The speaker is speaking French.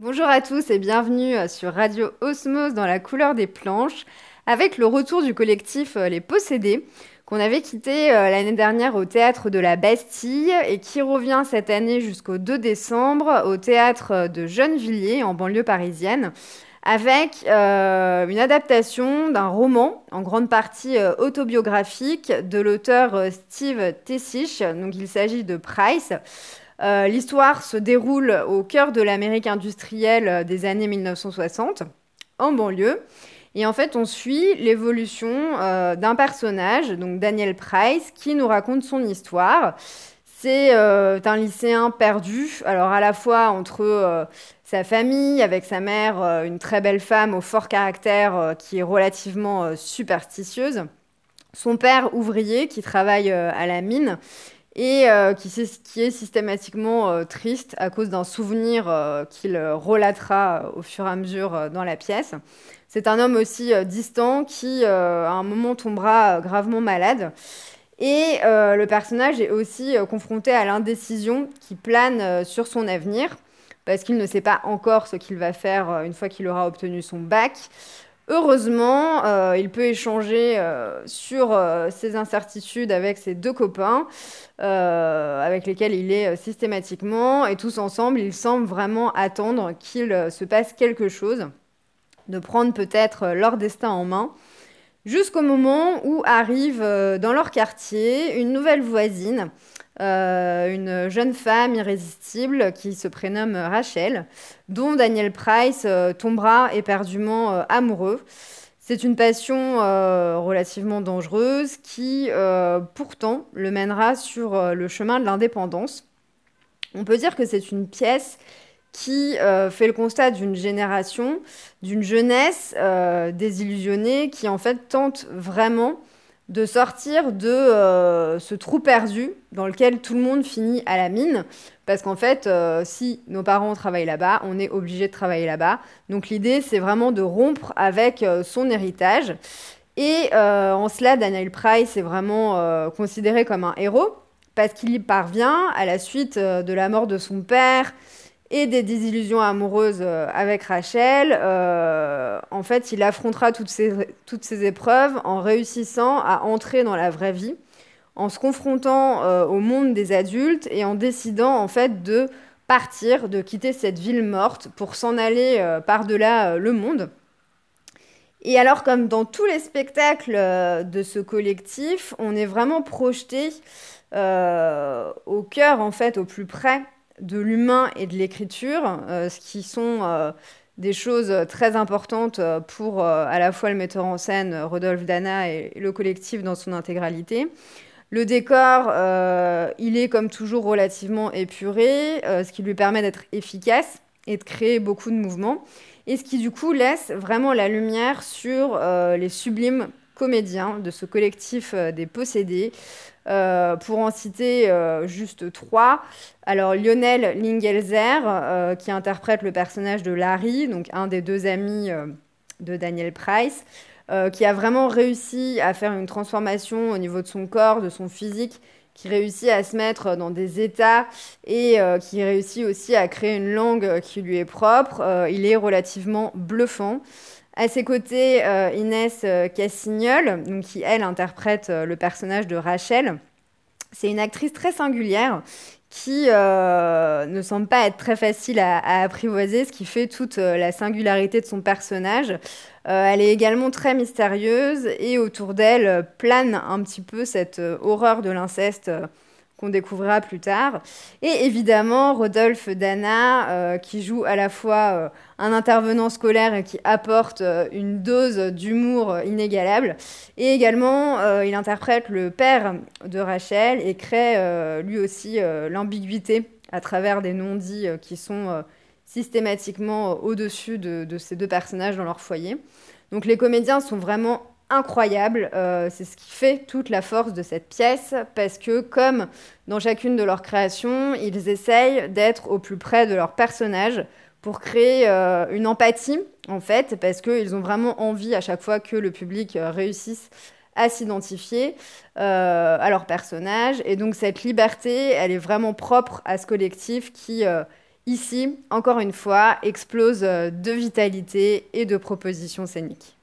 Bonjour à tous et bienvenue euh, sur Radio Osmose dans la couleur des planches avec le retour du collectif euh, Les Possédés qu'on avait quitté euh, l'année dernière au théâtre de la Bastille et qui revient cette année jusqu'au 2 décembre au théâtre de Gennevilliers en banlieue parisienne avec une adaptation d'un roman en grande partie autobiographique de l'auteur Steve Tessich. Donc il s'agit de Price. Euh, l'histoire se déroule au cœur de l'Amérique industrielle euh, des années 1960, en banlieue. Et en fait, on suit l'évolution euh, d'un personnage, donc Daniel Price, qui nous raconte son histoire. C'est un lycéen perdu, alors à la fois entre sa famille, avec sa mère, une très belle femme au fort caractère qui est relativement superstitieuse, son père ouvrier qui travaille à la mine, et euh, qui, est systématiquement euh, triste à cause d'un souvenir euh, qu'il relatera au fur et à mesure dans la pièce. C'est un homme aussi distant qui, à un moment, tombera gravement malade. Et le personnage est aussi confronté à l'indécision qui plane sur son avenir, parce qu'il ne sait pas encore ce qu'il va faire une fois qu'il aura obtenu son bac. Heureusement, euh, il peut échanger euh, sur euh, ses incertitudes avec ses deux copains, avec lesquels il est systématiquement, et tous ensemble, ils semblent vraiment attendre qu'il se passe quelque chose, de prendre peut-être leur destin en main, jusqu'au moment où arrive dans leur quartier une nouvelle voisine euh, une jeune femme irrésistible qui se prénomme Rachel, dont Daniel Price euh, tombera éperdument euh, amoureux. C'est une passion relativement dangereuse qui, pourtant, le mènera sur le chemin de l'indépendance. On peut dire que c'est une pièce qui fait le constat d'une génération, d'une jeunesse désillusionnée qui, en fait, tente vraiment de sortir de euh, ce trou perdu dans lequel tout le monde finit à la mine. Parce qu'en fait, euh, si nos parents travaillent là-bas, on est obligé de travailler là-bas. Donc l'idée, c'est vraiment de rompre avec euh, son héritage. Et en cela, Daniel Price est vraiment considéré comme un héros parce qu'il y parvient à la suite de la mort de son père et des désillusions amoureuses euh, avec Rachel, euh, en fait, il affrontera toutes ces, toutes ces épreuves en réussissant à entrer dans la vraie vie, en se confrontant euh, au monde des adultes et en décidant en fait de partir, de quitter cette ville morte pour s'en aller par-delà le monde. Et alors, comme dans tous les spectacles de ce collectif, on est vraiment projeté au cœur, en fait, au plus près de l'humain et de l'écriture, euh, ce qui sont euh, des choses très importantes euh, pour à la fois le metteur en scène Rodolphe Dana et, le collectif dans son intégralité. Le décor, il est comme toujours relativement épuré, ce qui lui permet d'être efficace et de créer beaucoup de mouvements, et ce qui du coup laisse vraiment la lumière sur les sublimes comédiens de ce collectif des possédés, euh, pour en citer euh, juste trois. Alors Lionel Lingelzer, euh, qui interprète le personnage de Larry, donc un des deux amis de Daniel Price, qui a vraiment réussi à faire une transformation au niveau de son corps, de son physique, qui réussit à se mettre dans des états et qui réussit aussi à créer une langue qui lui est propre. il est relativement bluffant. À ses côtés, Inès Cassignol, donc, qui, elle, interprète le personnage de Rachel. C'est une actrice très singulière qui euh, ne semble pas être très facile à, apprivoiser, ce qui fait toute euh, la singularité de son personnage. Euh, elle est également très mystérieuse et autour d'elle plane un petit peu cette horreur de l'inceste qu'on découvrira plus tard. Et évidemment, Rodolphe Dana, euh, qui joue à la fois euh, un intervenant scolaire et qui apporte euh, une dose d'humour inégalable. Et également, il interprète le père de Rachel et crée lui aussi l'ambiguïté à travers des non-dits qui sont systématiquement au-dessus de, de ces deux personnages dans leur foyer. Donc les comédiens sont vraiment incroyable. Euh, c'est ce qui fait toute la force de cette pièce, parce que comme dans chacune de leurs créations, ils essayent d'être au plus près de leur personnage pour créer euh, une empathie, en fait, parce qu'ils ont vraiment envie à chaque fois que le public euh, réussisse à s'identifier à leur personnage. Et donc cette liberté, elle est vraiment propre à ce collectif qui ici, encore une fois, explose de vitalité et de propositions scéniques.